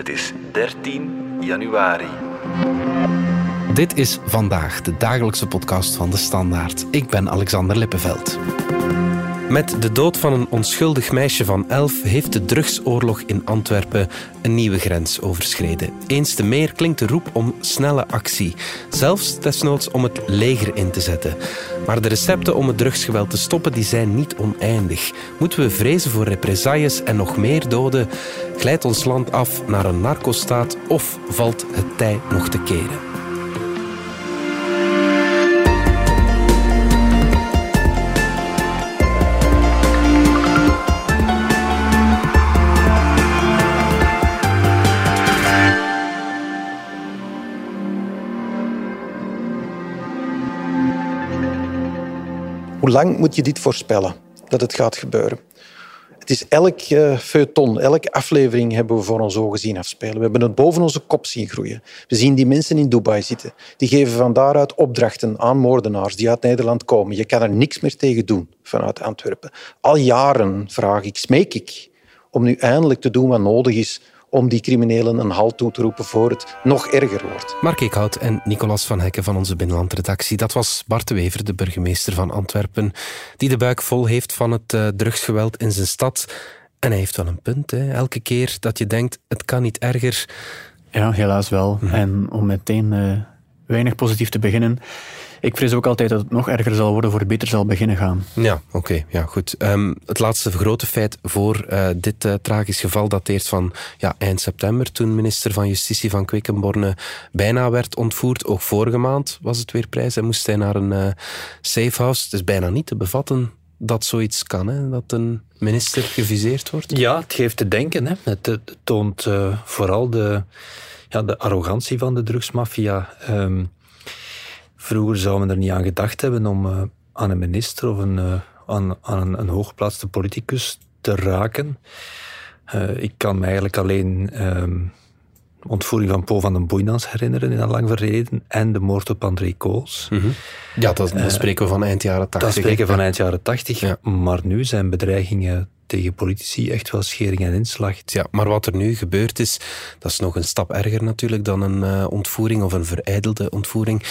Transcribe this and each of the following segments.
Het is 13 januari. Dit is vandaag de dagelijkse podcast van de Standaard. Ik ben Alexander Lippenveld. Met de dood van een onschuldig meisje van elf heeft de drugsoorlog in Antwerpen een nieuwe grens overschreden. Eens te meer klinkt de roep om snelle actie, zelfs desnoods om het leger in te zetten. Maar de recepten om het drugsgeweld te stoppen die zijn niet oneindig. Moeten we vrezen voor represailles en nog meer doden? Glijdt ons land af naar een narcostaat of valt het tij nog te keren? Hoe lang moet je dit voorspellen dat het gaat gebeuren? Het is elk uh, elke aflevering hebben we voor ons ogen zien afspelen. We hebben het boven onze kop zien groeien. We zien die mensen in Dubai zitten. Die geven van daaruit opdrachten aan moordenaars die uit Nederland komen. Je kan er niks meer tegen doen vanuit Antwerpen. Al jaren vraag ik, smeek ik, om nu eindelijk te doen wat nodig is om die criminelen een halt toe te roepen voor het nog erger wordt. Mark Eekhout en Nicolas van Hekken van onze binnenlandredactie. Dat was Bart de Wever, de burgemeester van Antwerpen, die de buik vol heeft van het uh, drugsgeweld in zijn stad. En hij heeft wel een punt. Hè. Elke keer dat je denkt, het kan niet erger. Ja, helaas wel. Hm. En om meteen uh, weinig positief te beginnen ik vrees ook altijd dat het nog erger zal worden voor het beter zal beginnen gaan. Ja, oké. ja, goed. Um, het laatste grote feit voor uh, dit uh, tragisch geval dateert van ja, eind september, toen minister van Justitie van Quickenborne bijna werd ontvoerd. Ook vorige maand was het weer prijs en moest hij naar een uh, safehouse. Het is bijna niet te bevatten dat zoiets kan, hè? dat een minister geviseerd wordt. Ja, het geeft te denken. Hè. Het, het toont vooral de, ja, de arrogantie van de drugsmafia. Um, Vroeger zouden we er niet aan gedacht hebben om uh, aan een minister of een, uh, aan, aan een, een hooggeplaatste politicus te raken. Uh, ik kan me eigenlijk alleen um, ontvoering van Paul van den Boeinans herinneren in dat lang verleden en de moord op André Kools. Mm -hmm. Ja, dat, dat spreken we van eind jaren tachtig. Dat spreken we van eind jaren tachtig. Ja. Maar nu zijn bedreigingen tegen politici echt wel schering en inslag. Ja, maar wat er nu gebeurd is, dat is nog een stap erger natuurlijk dan een uh, ontvoering of een vereidelde ontvoering.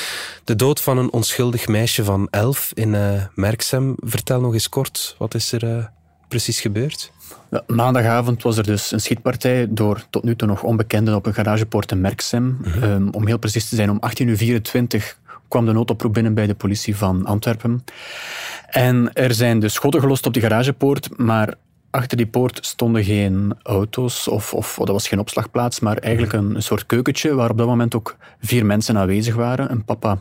De dood van een onschuldig meisje van elf in uh, Merksem. Vertel nog eens kort, wat is er uh, precies gebeurd? Ja, maandagavond was er dus een schietpartij door tot nu toe nog onbekenden op een garagepoort in Merksem. -hmm. um, om heel precies te zijn, om 18.24 uur kwam de noodoproep binnen bij de politie van Antwerpen. En er zijn dus schoten gelost op die garagepoort, maar Achter die poort stonden geen auto's of, of dat was geen opslagplaats, maar eigenlijk een, een, soort keukentje waar op dat moment ook vier mensen aanwezig waren. Een papa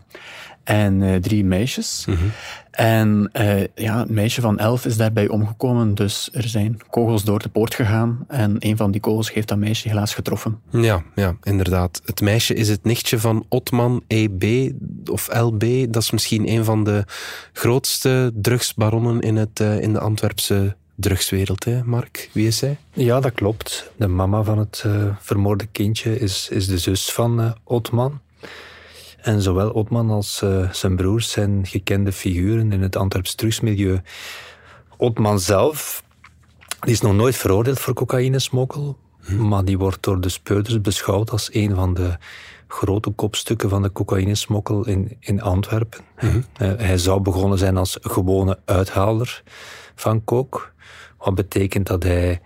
en uh, drie meisjes. Mm -hmm. En uh, ja, een meisje van elf is daarbij omgekomen, dus er zijn kogels door de poort gegaan en een van die kogels heeft dat meisje helaas getroffen. Ja, ja, inderdaad. Het meisje is het nichtje van Otman EB of LB. Dat is misschien een van de grootste drugsbaronnen in, het, uh, in de Antwerpse drugswereld, hè, Mark? Wie is zij? Ja, dat klopt. De mama van het uh, vermoorde kindje is, is de zus van uh, Otman. En zowel Otman als uh, zijn broers zijn gekende figuren in het Antwerps drugsmilieu. Otman zelf die is nog nooit veroordeeld voor cocaïnesmokkel, hm. maar die wordt door de speurders beschouwd als een van de grote kopstukken van de cocaïnesmokkel in, in Antwerpen. Hm. hij zou begonnen zijn als gewone uithaalder van coke. Wat betekent dat hij,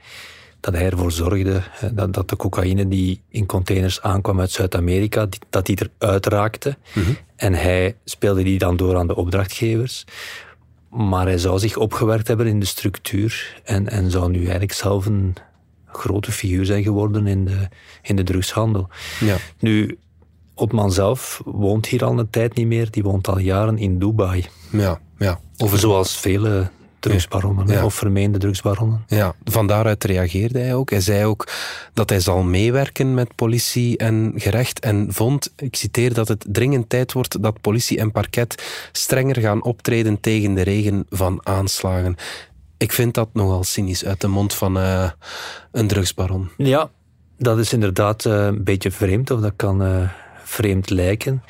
dat hij ervoor zorgde dat, dat de cocaïne die in containers aankwam uit Zuid-Amerika, dat die eruit raakte. Mm -hmm. En hij speelde die dan door aan de opdrachtgevers. Maar hij zou zich opgewerkt hebben in de structuur en, en zou nu eigenlijk zelf een grote figuur zijn geworden in de, in de drugshandel. Ja. Nu, Otman zelf woont hier al een tijd niet meer. Die woont al jaren in Dubai. Ja, ja. Of zoals vele drugsbaronnen, ja. of vermeende drugsbaronnen. Ja, van daaruit reageerde hij ook. Hij zei ook dat hij zal meewerken met politie en gerecht en vond, ik citeer, dat het dringend tijd wordt dat politie en parket strenger gaan optreden tegen de regen van aanslagen. Ik vind dat nogal cynisch uit de mond van uh, een drugsbaron. Ja, dat is inderdaad uh, een beetje vreemd, of dat kan uh, vreemd lijken.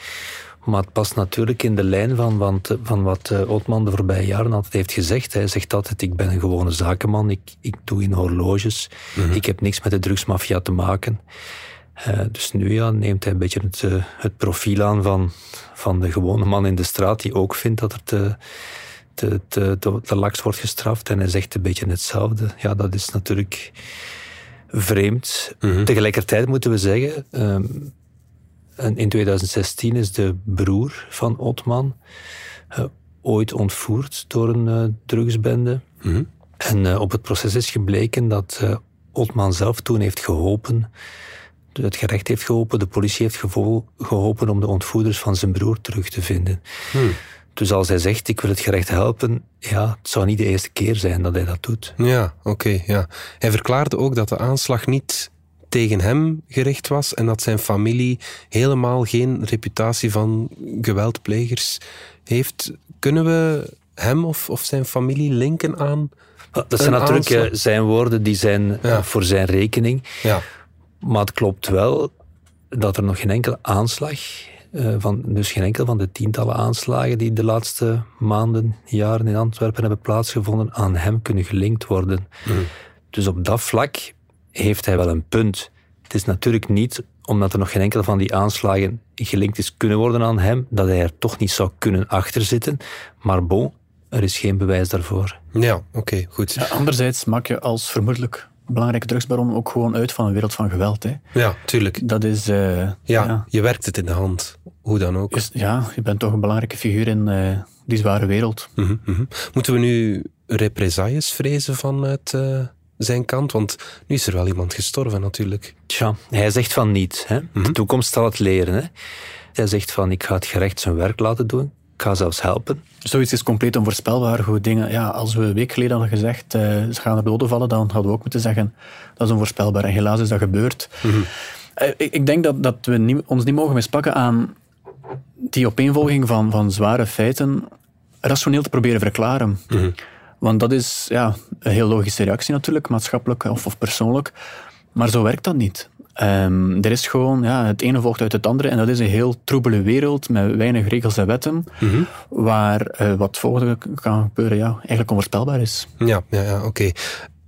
Maar het past natuurlijk in de lijn van, van, van wat uh, Otman de voorbije jaren altijd heeft gezegd. Hij zegt altijd, ik ben een gewone zakenman, ik, ik doe in horloges, mhm. ik heb niks met de drugsmafia te maken. Uh, dus nu ja, neemt hij een beetje het, uh, het profiel aan van, van de gewone man in de straat, die ook vindt dat er te, te, te, te, te laks wordt gestraft. En hij zegt een beetje hetzelfde. Ja, dat is natuurlijk vreemd. Mhm. Tegelijkertijd moeten we zeggen, um, in 2016 is de broer van Otman uh, ooit ontvoerd door een uh, drugsbende. Mhm. En uh, op het proces is gebleken dat Otman zelf toen heeft geholpen, het gerecht heeft geholpen, de politie heeft geholpen om de ontvoerders van zijn broer terug te vinden. Mhm. Dus als hij zegt, ik wil het gerecht helpen, ja, het zou niet de eerste keer zijn dat hij dat doet. Ja, oké. ja. Hij verklaarde ook dat de aanslag niet tegen hem gericht was en dat zijn familie helemaal geen reputatie van geweldplegers heeft. Kunnen we hem of, of zijn familie linken aan? Dat zijn natuurlijk eh, zijn woorden, die zijn eh, voor zijn rekening. Ja. Maar het klopt wel dat er nog geen enkele aanslag eh, van, dus geen enkel van de tientallen aanslagen die de laatste maanden, jaren in Antwerpen hebben plaatsgevonden, aan hem kunnen gelinkt worden. Mhm. Dus op dat vlak heeft hij wel een punt. Het is natuurlijk niet omdat er nog geen enkele van die aanslagen gelinkt is kunnen worden aan hem, dat hij er toch niet zou kunnen achterzitten. Maar bon, er is geen bewijs daarvoor. Ja, oké, goed. Ja, anderzijds maak je als vermoedelijk belangrijke drugsbaron ook gewoon uit van een wereld van geweld. Hè. Ja, tuurlijk. Dat is... Uh, ja, je werkt het in de hand, hoe dan ook. ja, je bent toch een belangrijke figuur in uh, die zware wereld. Mm -hmm. Moeten we nu represailles vrezen vanuit uh, zijn kant? Want nu is er wel iemand gestorven natuurlijk. Tja, hij zegt van niet. Hè. De toekomst zal het leren. Hè. Hij zegt van, ik ga het gerecht zijn werk laten doen. Ik ga zelfs helpen. Zoiets is compleet onvoorspelbaar. Hoe dingen, ja, als we een week geleden hadden gezegd, uh, ze gaan er doden vallen, dan hadden we ook moeten zeggen, dat is onvoorspelbaar. En helaas is dat gebeurd. Mm -hmm. uh, ik, ik, denk dat, dat we niet, ons niet mogen mispakken aan die opeenvolging van, van zware feiten rationeel te proberen verklaren. Mm -hmm. Want dat is ja, een heel logische reactie natuurlijk, maatschappelijk of, of persoonlijk. Maar zo werkt dat niet. Um, er is gewoon, ja, het ene volgt uit het andere en dat is een heel troebele wereld met weinig regels en wetten, mm waar uh, wat volgende kan gebeuren ja, eigenlijk onvoorspelbaar is. Ja, ja, ja oké.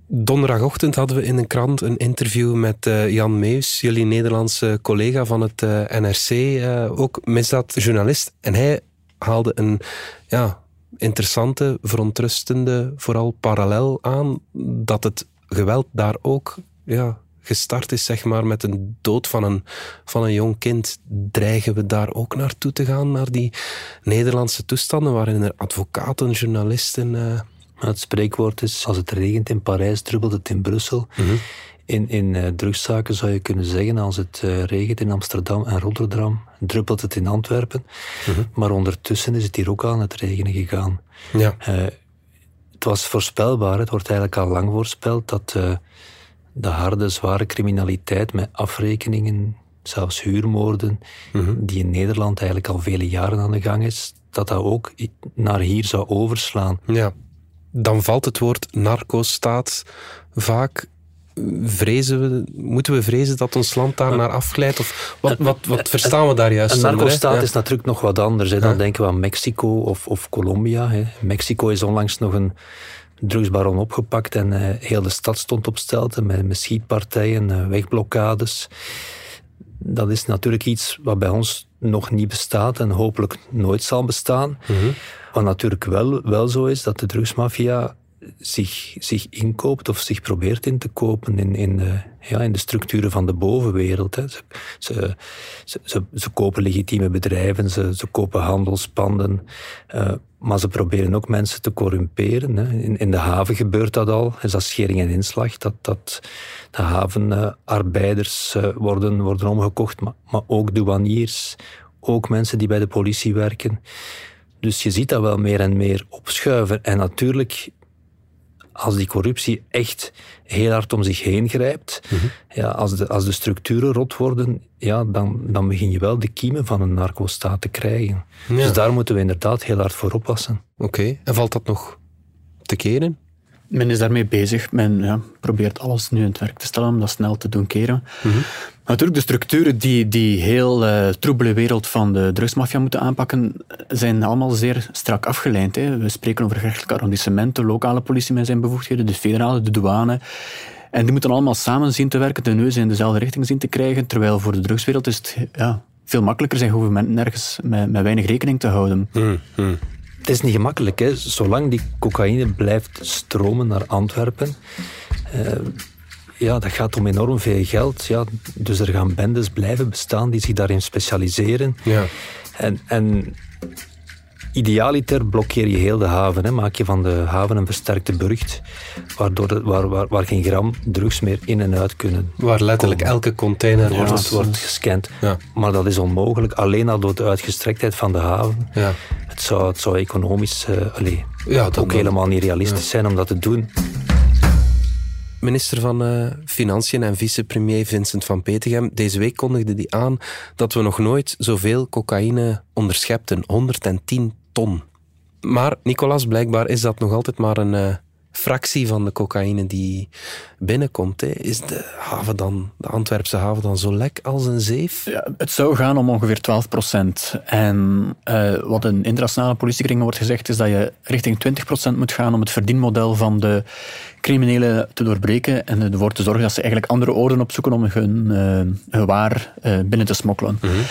Donderdagochtend hadden we in een krant een interview met uh, Jan Meus, jullie Nederlandse collega van het uh, NRC, ook misdaadjournalist. En hij haalde een ja, interessante, verontrustende, vooral parallel aan dat het geweld daar ook ja, gestart is, zeg maar, met een dood van een, van een jong kind, dreigen we daar ook naartoe te gaan, naar die Nederlandse toestanden waarin er advocaten, journalisten... Uh... Het spreekwoord is, als het regent in Parijs, druppelt het in Brussel. Mhm. In, in uh, drugszaken zou je kunnen zeggen, als het uh, regent in Amsterdam en Rotterdam, druppelt het in Antwerpen. Mhm. Maar ondertussen is het hier ook aan het regenen gegaan. Ja. het was voorspelbaar, het wordt eigenlijk al lang voorspeld, dat de harde, zware criminaliteit met afrekeningen, zelfs huurmoorden, mhm. die in Nederland eigenlijk al vele jaren aan de gang is, dat dat ook naar hier zou overslaan. Ja, dan valt het woord narco-staat vaak. Vrezen we, moeten we vrezen dat ons land daar naar afglijdt? Of wat, wat, wat verstaan we daar juist Een narco-staat is natuurlijk nog wat anders. Hè. Dan denken we aan Mexico of, of Colombia. Hè. Mexico is onlangs nog een drugsbaron opgepakt en uh, heel de stad stond op stelte met, met schietpartijen, uh, wegblokkades. Dat is natuurlijk iets wat bij ons nog niet bestaat en hopelijk nooit zal bestaan. Mm Wat natuurlijk wel, wel zo is, dat de drugsmafia zich, zich inkoopt of zich probeert in te kopen in, in, de, ja, in de structuren van de bovenwereld. Hè. Ze, ze, ze, ze, kopen legitieme bedrijven, ze, ze kopen handelspanden, uh, maar ze proberen ook mensen te corrumperen. Hè. In, in de haven gebeurt dat al, is dat schering en inslag, dat, dat de havenarbeiders uh, worden, worden omgekocht, maar, maar ook douaniers, ook mensen die bij de politie werken. Dus je ziet dat wel meer en meer opschuiven. En natuurlijk als die corruptie echt heel hard om zich heen grijpt, mhm. ja, als, de, als de structuren rot worden, ja, dan, dan begin je wel de kiemen van een narco-staat te krijgen. Dus daar moeten we inderdaad heel hard voor oppassen. Oké, en valt dat nog te keren? Men is daarmee bezig. Men ja, probeert alles nu in het werk te stellen om dat snel te doen keren. Mhm. Natuurlijk, de structuren die die heel uh, troebele wereld van de drugsmafia moeten aanpakken, zijn allemaal zeer strak afgeleid. Hè. We spreken over gerechtelijk arrondissement, de lokale politie met zijn bevoegdheden, de federale, de douane. En die moeten allemaal samen zien te werken, de neus in dezelfde richting zien te krijgen. Terwijl voor de drugswereld is het ja, veel makkelijker. Zijn hoeven nergens met, met weinig rekening te houden. Mm, mm. Het is niet gemakkelijk, hè. zolang die cocaïne blijft stromen naar Antwerpen. Uh, ja, dat gaat om enorm veel geld. Ja, dus er gaan bendes blijven bestaan die zich daarin specialiseren. Ja. En, en idealiter blokkeer je heel de haven. Hè. Maak je van de haven een versterkte burcht, waardoor de, waar, waar, waar geen gram drugs meer in en uit kunnen. Waar letterlijk elke container ja, wordt, wordt gescand. Ja. Maar dat is onmogelijk, alleen al door de uitgestrektheid van de haven. Ja. Het, zou, het zou economisch uh, ja, dat ook helemaal niet realistisch zijn om dat te doen. Minister van uh, Financiën en vicepremier Vincent van Petegem, deze week kondigde hij aan dat we nog nooit zoveel cocaïne onderschepten. 110 ton. Maar, Nicolas, blijkbaar is dat nog altijd maar een uh, fractie van de cocaïne die binnenkomt. Hè. Is de haven dan, de Antwerpse haven dan zo lek als een zeef? Ja, het zou gaan om ongeveer 12 procent. En uh, wat in internationale politiekringen wordt gezegd, is dat je richting 20 procent moet gaan om het verdienmodel van de criminelen te doorbreken en ervoor te zorgen dat ze eigenlijk andere oorden opzoeken om hun, uh, hun waar uh, binnen te smokkelen. Mm -hmm.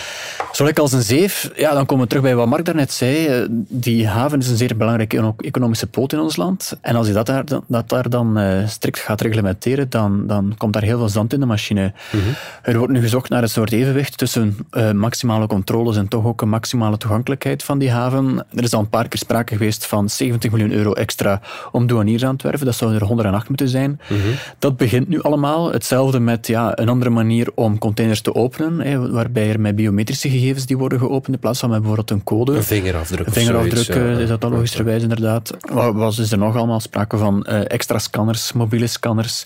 Zo als een zeef, ja, dan komen we terug bij wat Mark daarnet zei. Uh, die haven is een zeer belangrijke economische poot in ons land. En als je dat daar, dat daar dan strikt gaat reglementeren, dan, dan komt daar heel veel zand in de machine. Mm -hmm. Er wordt nu gezocht naar een soort evenwicht tussen maximale controles en toch ook een maximale toegankelijkheid van die haven. Er is al een paar keer sprake geweest van 70 miljoen euro extra om douaniers aan te werven. Dat zouden er 108 moeten zijn. Mm -hmm. Dat begint nu allemaal. Hetzelfde met ja, een andere manier om containers te openen, hè, waarbij er met biometrische gegevens die worden geopend in plaats van met bijvoorbeeld een code. Een vingerafdruk. Een vingerafdruk, ja, is dat al logischerwijs inderdaad. Was is er nog allemaal sprake van uh, extra scanners, mobiele scanners,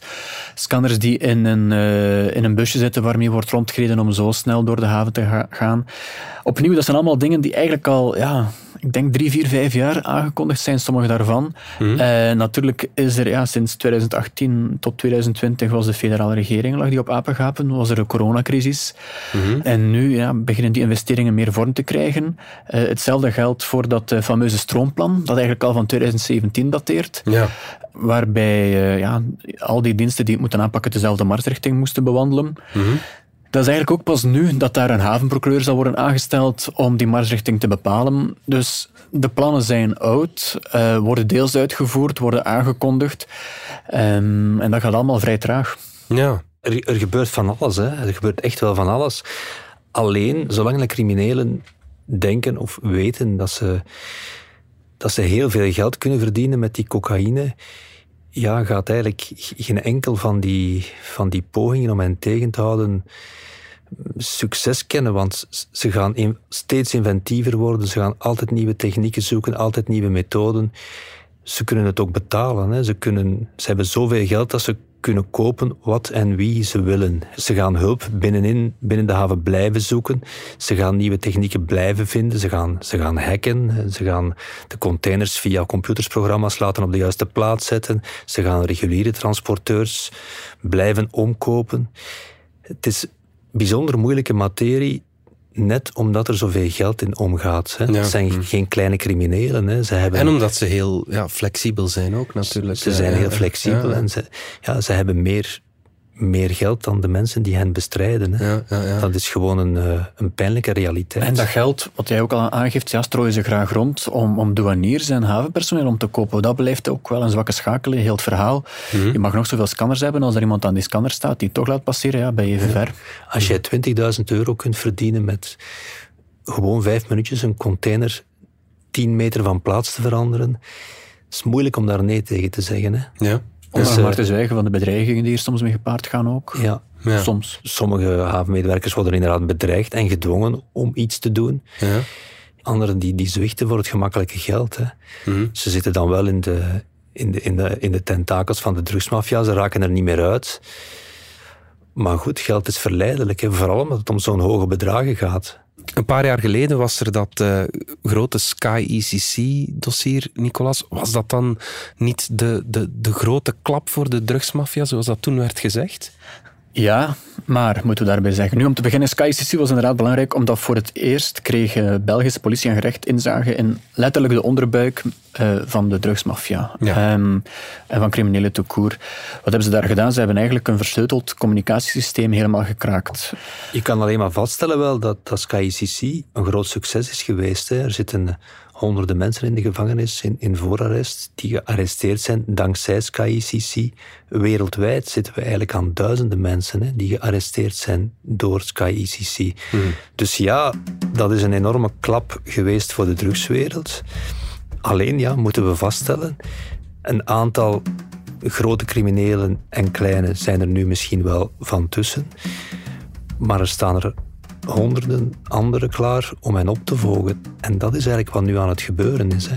scanners die in een, uh, in een busje zitten waarmee wordt rondgereden om zo snel door de haven te ga gaan. Opnieuw, dat zijn allemaal dingen die eigenlijk al, ja, ik denk drie, vier, vijf jaar aangekondigd zijn, sommige daarvan. Mm -hmm. uh, natuurlijk is er ja, sinds 2018 tot 2020 was de federale regering lag die op apengapen, was er een coronacrisis. Mm -hmm. En nu ja, beginnen die investeringen meer vorm te krijgen. Uh, hetzelfde geldt voor dat uh, fameuze stroomplan, dat eigenlijk al van 2017 dateert. Ja. Waarbij ja, al die diensten die het moeten aanpakken dezelfde marsrichting moesten bewandelen. Mm -hmm. Dat is eigenlijk ook pas nu dat daar een havenprocureur zal worden aangesteld om die marsrichting te bepalen. Dus de plannen zijn oud, uh, worden deels uitgevoerd, worden aangekondigd. Um, en dat gaat allemaal vrij traag. Ja. Er, er gebeurt van alles, hè. er gebeurt echt wel van alles. Alleen, zolang de criminelen denken of weten dat ze, dat ze heel veel geld kunnen verdienen met die cocaïne, ja, gaat eigenlijk geen enkel van die, van die pogingen om hen tegen te houden succes kennen, want ze gaan steeds inventiever worden, ze gaan altijd nieuwe technieken zoeken, altijd nieuwe methoden. Ze kunnen het ook betalen. Hè. Ze, kunnen, ze hebben zoveel geld dat ze kunnen kopen wat en wie ze willen. Ze gaan hulp binnenin, binnen de haven blijven zoeken. Ze gaan nieuwe technieken blijven vinden. Ze gaan, ze gaan hacken. Ze gaan de containers via computersprogramma's laten op de juiste plaats zetten. Ze gaan reguliere transporteurs blijven omkopen. Het is bijzonder moeilijke materie, net omdat er zoveel geld in omgaat. Hè. Ja. Het zijn hm. geen kleine criminelen. Hè. Ze hebben, En omdat ze heel ja, flexibel zijn ook natuurlijk. ze zijn Ja, heel flexibel en ze, ja, ze hebben meer, meer geld dan de mensen die hen bestrijden. Hè. Ja, ja, ja. Dat is gewoon een, eh, een pijnlijke realiteit. En dat geld, wat jij ook al aangeeft, ja, strooien ze graag rond om, om douaniers en havenpersoneel om te kopen. Dat blijft ook wel een zwakke schakel in heel het verhaal. Mhm. Je mag nog zoveel scanners hebben, als er iemand aan die scanner staat die het toch laat passeren, ja, ben je even ver. Als jij 20.000 euro kunt verdienen met gewoon vijf minuutjes een container 10 meter van plaats te veranderen, is het moeilijk om daar nee tegen te zeggen. Hè. Ja. Om Dus, nog maar eh, te zwijgen van de bedreigingen die er soms mee gepaard gaan ook. Ja. Ja. Soms. Sommige havenmedewerkers worden inderdaad bedreigd en gedwongen om iets te doen. Ja. Anderen die, die zwichten voor het gemakkelijke geld. Hè. Mhm. Ze zitten dan wel in de, in, de, in, de, in de tentakels van de drugsmafia, ze raken er niet meer uit. Maar goed, geld is verleidelijk, hè. vooral omdat het om zo'n hoge bedragen gaat. Een paar jaar geleden was er dat uh, grote Sky ECC-dossier, Nicolas. Was dat dan niet de, de, de grote klap voor de drugsmafia, zoals dat toen werd gezegd? Ja, maar moeten we daarbij zeggen. Nu, om te beginnen, SkyCC was inderdaad belangrijk, omdat voor het eerst kreeg Belgische politie en gerecht inzage in letterlijk de onderbuik uh, van de drugsmafia um, en van criminele toekoer. Wat hebben ze daar gedaan? Ze hebben eigenlijk een versleuteld communicatiesysteem helemaal gekraakt. Je kan alleen maar vaststellen wel dat, dat SkyCC een groot succes is geweest. Hè. Er zitten honderden mensen in de gevangenis in, in voorarrest die gearresteerd zijn dankzij SkyCC. Wereldwijd zitten we eigenlijk aan duizenden mensen hè, die gearresteerd zijn door SkyCC. Mm. Dus ja, dat is een enorme klap geweest voor de drugswereld. Alleen ja, moeten we vaststellen, een aantal grote criminelen en kleine zijn er nu misschien wel van tussen. Maar er staan er honderden anderen klaar om hen op te volgen. En dat is eigenlijk wat nu aan het gebeuren is. Hè.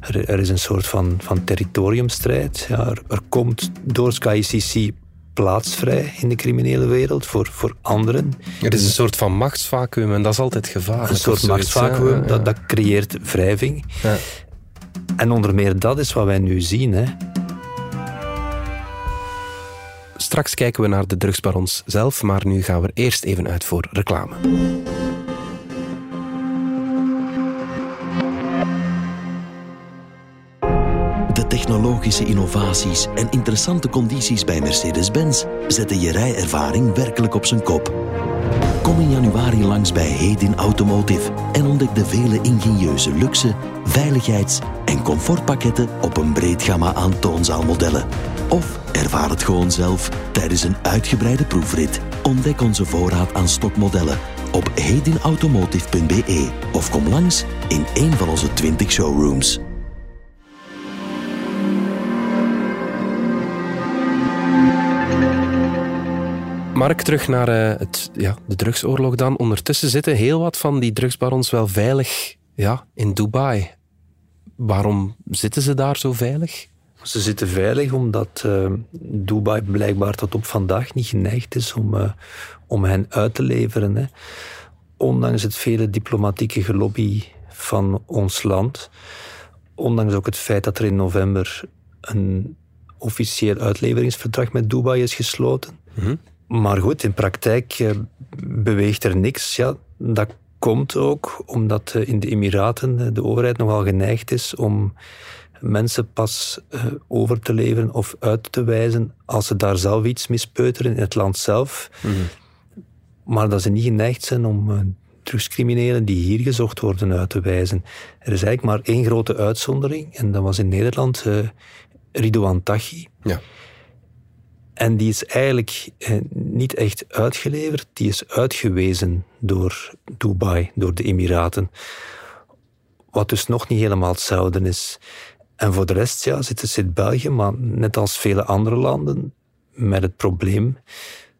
Er, er, is een soort van, van territoriumstrijd. Ja, er, er, komt door SkyCC plaats vrij in de criminele wereld voor, voor anderen. Er is een soort van machtsvacuum en dat is altijd gevaarlijk. Een soort machtsvacuum, dat, dat creëert wrijving. Ja. En onder meer dat is wat wij nu zien. Hè. Straks kijken we naar de drugsbarons zelf, maar nu gaan we eerst even uit voor reclame. De technologische innovaties en interessante condities bij Mercedes-Benz zetten je rijervaring werkelijk op zijn kop. Kom in januari langs bij Hedin Automotive en ontdek de vele ingenieuze luxe, veiligheids- en comfortpakketten op een breed gamma aan toonzaalmodellen. Of ervaar het gewoon zelf tijdens een uitgebreide proefrit. Ontdek onze voorraad aan stokmodellen op hedinautomotive.be of kom langs in een van onze 20 showrooms. Mark, terug naar uh, het, ja, de drugsoorlog dan. Ondertussen zitten heel wat van die drugsbarons wel veilig ja, in Dubai. Waarom zitten ze daar zo veilig? Ze zitten veilig omdat uh, Dubai blijkbaar tot op vandaag niet geneigd is om, uh, om hen uit te leveren. Hè. Ondanks het vele diplomatieke gelobby van ons land. Ondanks ook het feit dat er in november een officieel uitleveringsverdrag met Dubai is gesloten. Mm maar goed, in praktijk eh, beweegt er niks. Ja, dat komt ook omdat eh, in de Emiraten eh, de overheid nogal geneigd is om mensen pas over te leveren of uit te wijzen als ze daar zelf iets mispeuteren in het land zelf. Mhm. Maar dat ze niet geneigd zijn om drugscriminelen die hier gezocht worden uit te wijzen. Er is eigenlijk maar één grote uitzondering en dat was in Nederland uh, Ridouan Taghi. Ja. En die is eigenlijk eh, niet echt uitgeleverd, die is uitgewezen door Dubai, door de Emiraten. Wat dus nog niet helemaal hetzelfde is. En voor de rest ja, zit, zit België, maar net als vele andere landen, met het probleem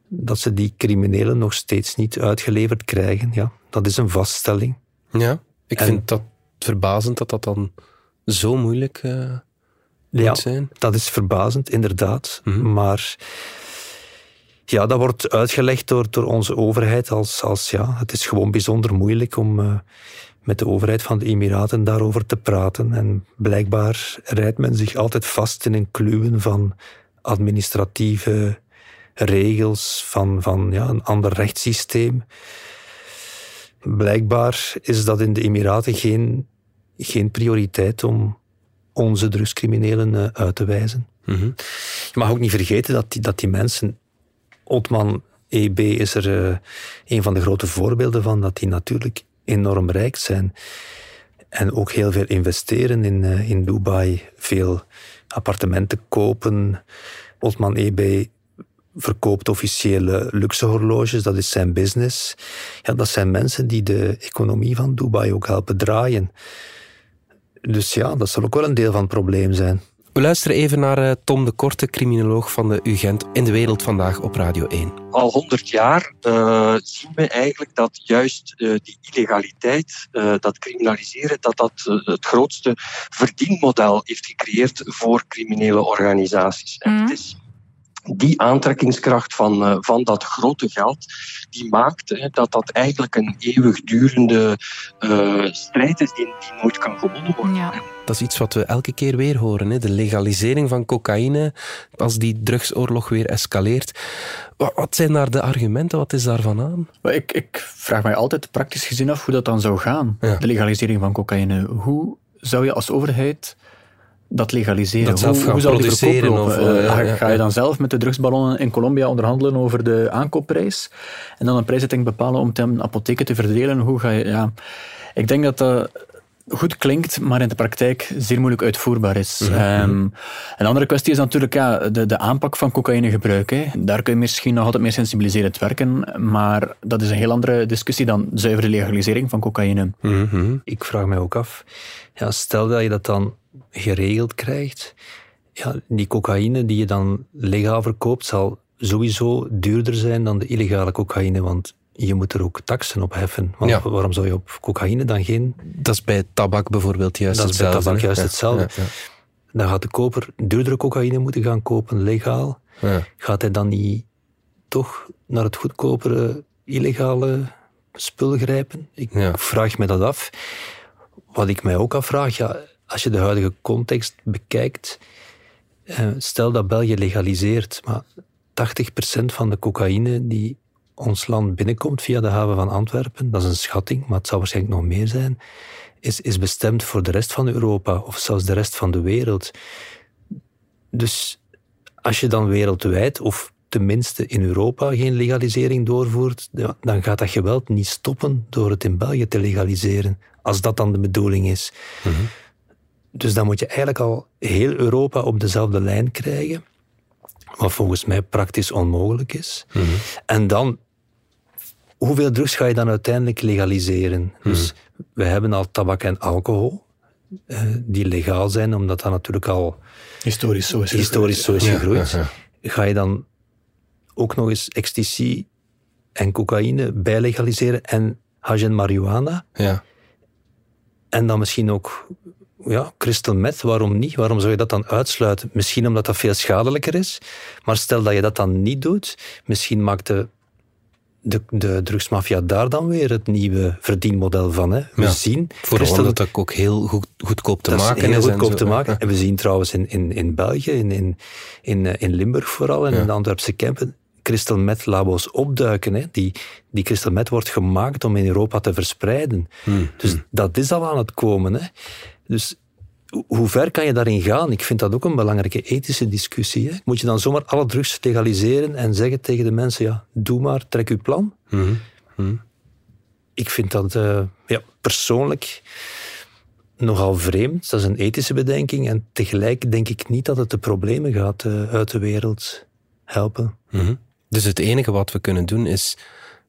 dat ze die criminelen nog steeds niet uitgeleverd krijgen. Ja, dat is een vaststelling. Ja, ik vind dat verbazend dat dat dan zo moeilijk uh, ja, dat is verbazend, inderdaad. Mhm. Maar ja, dat wordt uitgelegd door, door onze overheid als, als ja, het is gewoon bijzonder moeilijk om uh, met de overheid van de Emiraten daarover te praten. En blijkbaar rijdt men zich altijd vast in een kluwen van administratieve regels, van, van ja, een ander rechtssysteem. Blijkbaar is dat in de Emiraten geen, geen prioriteit om onze drugscriminelen uh, uit te wijzen. Mhm. Je mag ook niet vergeten dat die, dat die mensen... Otman EB is er uh, een van de grote voorbeelden van, dat die natuurlijk enorm rijk zijn. En ook heel veel investeren in, uh, in Dubai. Veel appartementen kopen. Otman EB verkoopt officiële luxe horloges, dat is zijn business. Ja, dat zijn mensen die de economie van Dubai ook helpen draaien. Dus ja, dat zal ook wel een deel van het probleem zijn. We luisteren even naar eh, Tom de Korte, criminoloog van de UGent in de wereld vandaag op Radio 1. Al honderd jaar uh, zien we eigenlijk dat juist uh, die illegaliteit, dat criminaliseren, dat dat het grootste verdienmodel heeft gecreëerd voor criminele organisaties. En het is die aantrekkingskracht van, uh, van dat grote geld, die maakt hè, dat dat eigenlijk een eeuwigdurende uh, strijd is die, die nooit kan gewonnen worden. Ja. Dat is iets wat we elke keer weer horen. Hè? De legalisering van cocaïne, als die drugsoorlog weer escaleert. Wat zijn daar de argumenten? Wat is daarvan aan? Ik, ik vraag mij altijd praktisch gezien af hoe dat dan zou gaan. De legalisering van cocaïne. Hoe zou je als overheid dat legaliseren? Dat hoe, hoe zal produceren? Of, uh, ga je dan zelf met de drugsballonnen in Colombia onderhandelen over de aankoopprijs? En dan een prijszetting bepalen om het aan apotheken te verdelen? Hoe ga je... Ja, ik denk dat dat goed klinkt, maar in de praktijk zeer moeilijk uitvoerbaar is. Ehm, een andere kwestie is natuurlijk ja, de, de aanpak van cocaïnegebruik. Hè. Daar kun je misschien nog altijd meer sensibiliserend werken, maar dat is een heel andere discussie dan zuivere legalisering van cocaïne. Mhm. Ik vraag mij ook af, ja, stel dat je dat dan geregeld krijgt, ja, die cocaïne die je dan legaal verkoopt zal sowieso duurder zijn dan de illegale cocaïne, want je moet er ook taxen op heffen. Want waarom zou je op cocaïne dan geen... Dat is bij tabak bijvoorbeeld juist dat hetzelfde. Dat is bij tabak juist hetzelfde. Dan gaat de koper duurdere cocaïne moeten gaan kopen, legaal. Gaat hij dan niet toch naar het goedkopere, illegale spul grijpen? Ik vraag me dat af. Wat ik mij ook afvraag, ja, als je de huidige context bekijkt, eh, stel dat België legaliseert, maar 80% van de cocaïne die ons land binnenkomt via de haven van Antwerpen, dat is een schatting, maar het zal waarschijnlijk nog meer zijn, is, is bestemd voor de rest van Europa of zelfs de rest van de wereld. Dus als je dan wereldwijd, of tenminste in Europa, geen legalisering doorvoert, dan gaat dat geweld niet stoppen door het in België te legaliseren, als dat dan de bedoeling is. Mhm. Dus dan moet je eigenlijk al heel Europa op dezelfde lijn krijgen. Wat volgens mij praktisch onmogelijk is. Mhm. En dan hoeveel drugs ga je dan uiteindelijk legaliseren? Dus hmm. we hebben al tabak en alcohol, uh, die legaal zijn, omdat dat natuurlijk al historisch zo is, historisch zo is gegroeid. Ga je dan ook nog eens ecstasy en cocaïne bijlegaliseren en hash en marihuana? Ja. En dan misschien ook ja, crystal meth, waarom niet? Waarom zou je dat dan uitsluiten? Misschien omdat dat veel schadelijker is. Maar stel dat je dat dan niet doet, misschien maakt de de, de drugsmafia daar dan weer het nieuwe verdienmodel van. Hè. We zien... Vooral dat dat ook heel goed, goedkoop te maken is. Heel goedkoop te maken. En we zien trouwens in, in, in België, in, in, in, in Limburg vooral, en in de Antwerpse Kempen, crystal meth labo's opduiken. Hè. Die, die crystal meth wordt gemaakt om in Europa te verspreiden. Hmm. Dus hmm. dat is al aan het komen. Hè. Dus hoe ver kan je daarin gaan? Ik vind dat ook een belangrijke ethische discussie. Hè? Moet je dan zomaar alle drugs legaliseren en zeggen tegen de mensen, ja, doe maar, trek uw plan? Mhm. Mhm. Ik vind dat uh, ja, persoonlijk nogal vreemd. Dat is een ethische bedenking. En tegelijk denk ik niet dat het de problemen gaat uh, uit de wereld helpen. Mhm. Dus het enige wat we kunnen doen is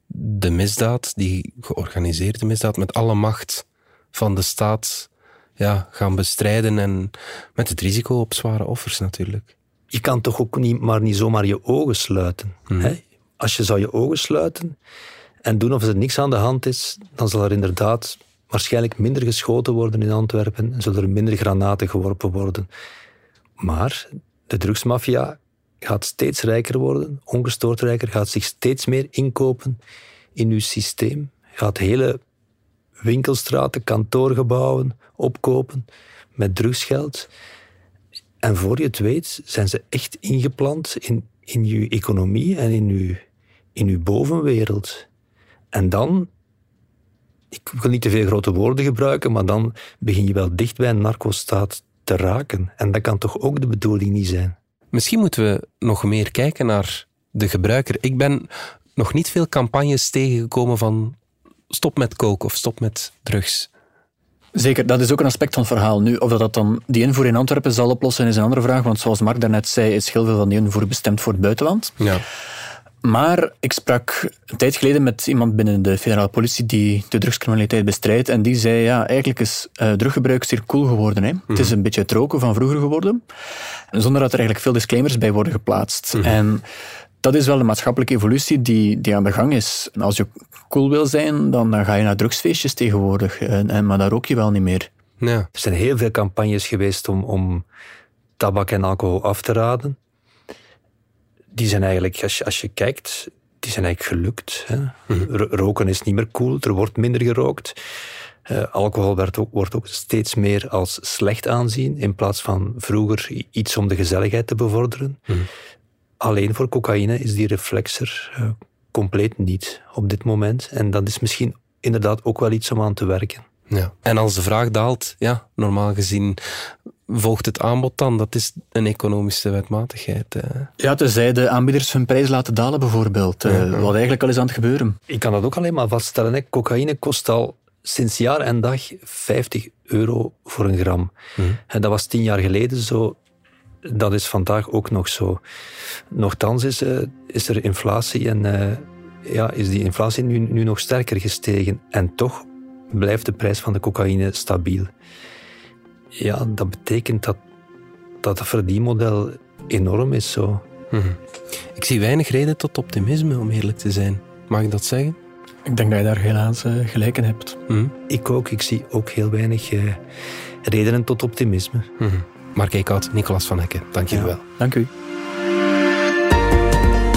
de misdaad, die georganiseerde misdaad, met alle macht van de staat ja, gaan bestrijden en met het risico op zware offers natuurlijk. Je kan toch ook niet, maar niet zomaar je ogen sluiten. Hè? Als je zou je ogen sluiten en doen of er niks aan de hand is, dan zal er inderdaad waarschijnlijk minder geschoten worden in Antwerpen en zullen er minder granaten geworpen worden. Maar de drugsmafia gaat steeds rijker worden, ongestoord rijker, gaat zich steeds meer inkopen in uw systeem, gaat hele winkelstraten, kantoorgebouwen opkopen met drugsgeld. En voor je het weet zijn ze echt ingeplant in, in je economie en in je, in uw bovenwereld. En dan, ik wil niet te veel grote woorden gebruiken, maar dan begin je wel dicht bij een narcostaat te raken. En dat kan toch ook de bedoeling niet zijn? Misschien moeten we nog meer kijken naar de gebruiker. Ik ben nog niet veel campagnes tegengekomen van stop met koken of stop met drugs. Zeker, dat is ook een aspect van het verhaal. Nu, of dat, dan die invoer in Antwerpen zal oplossen, is een andere vraag. Want zoals Mark daarnet zei, is heel veel van die invoer bestemd voor het buitenland. Ja. Maar ik sprak een tijd geleden met iemand binnen de federale politie die de drugscriminaliteit bestrijdt. En die zei, ja, eigenlijk is uh, druggebruik zeer cool geworden. Hè? Het is mhm. een beetje het roken van vroeger geworden. Zonder dat er eigenlijk veel disclaimers bij worden geplaatst. Mhm. En dat is wel een maatschappelijke evolutie die, die aan de gang is. En als je cool wil zijn, dan, dan ga je naar drugsfeestjes tegenwoordig. En, en, maar daar rook je wel niet meer. Ja. Er zijn heel veel campagnes geweest om, om tabak en alcohol af te raden. die zijn eigenlijk, als je, als je kijkt, die zijn eigenlijk gelukt. Hè. Mhm. Roken is niet meer cool, er wordt minder gerookt. Uh, alcohol werd ook, wordt ook steeds meer als slecht aanzien, in plaats van vroeger iets om de gezelligheid te bevorderen. Mhm. Alleen voor cocaïne is die reflex er uh, compleet niet op dit moment. En dat is misschien inderdaad ook wel iets om aan te werken. Ja. En als de vraag daalt, ja, normaal gezien volgt het aanbod dan. Dat is een economische wetmatigheid. Eh. Ja, tenzij de aanbieders hun prijs laten dalen bijvoorbeeld. Uh, Wat eigenlijk al is aan het gebeuren. Ik kan dat ook alleen maar vaststellen. Hè. Cocaïne kost al sinds jaar en dag 50 euro voor een gram. En dat was tien jaar geleden zo. Dat is vandaag ook nog zo. Nochtans is, uh, is er inflatie en ja, is die inflatie nu, nu nog sterker gestegen. En toch blijft de prijs van de cocaïne stabiel. Ja, dat betekent dat dat verdienmodel enorm is zo. Mhm. Ik zie weinig reden tot optimisme, om eerlijk te zijn. Mag ik dat zeggen? Ik denk dat je daar helaas uh, gelijk in hebt. Mhm. Ik ook. Ik zie ook heel weinig uh, redenen tot optimisme. Mhm. Mark Eekhout, Nicolas van Hekken, dank jullie ja. wel. Dank u.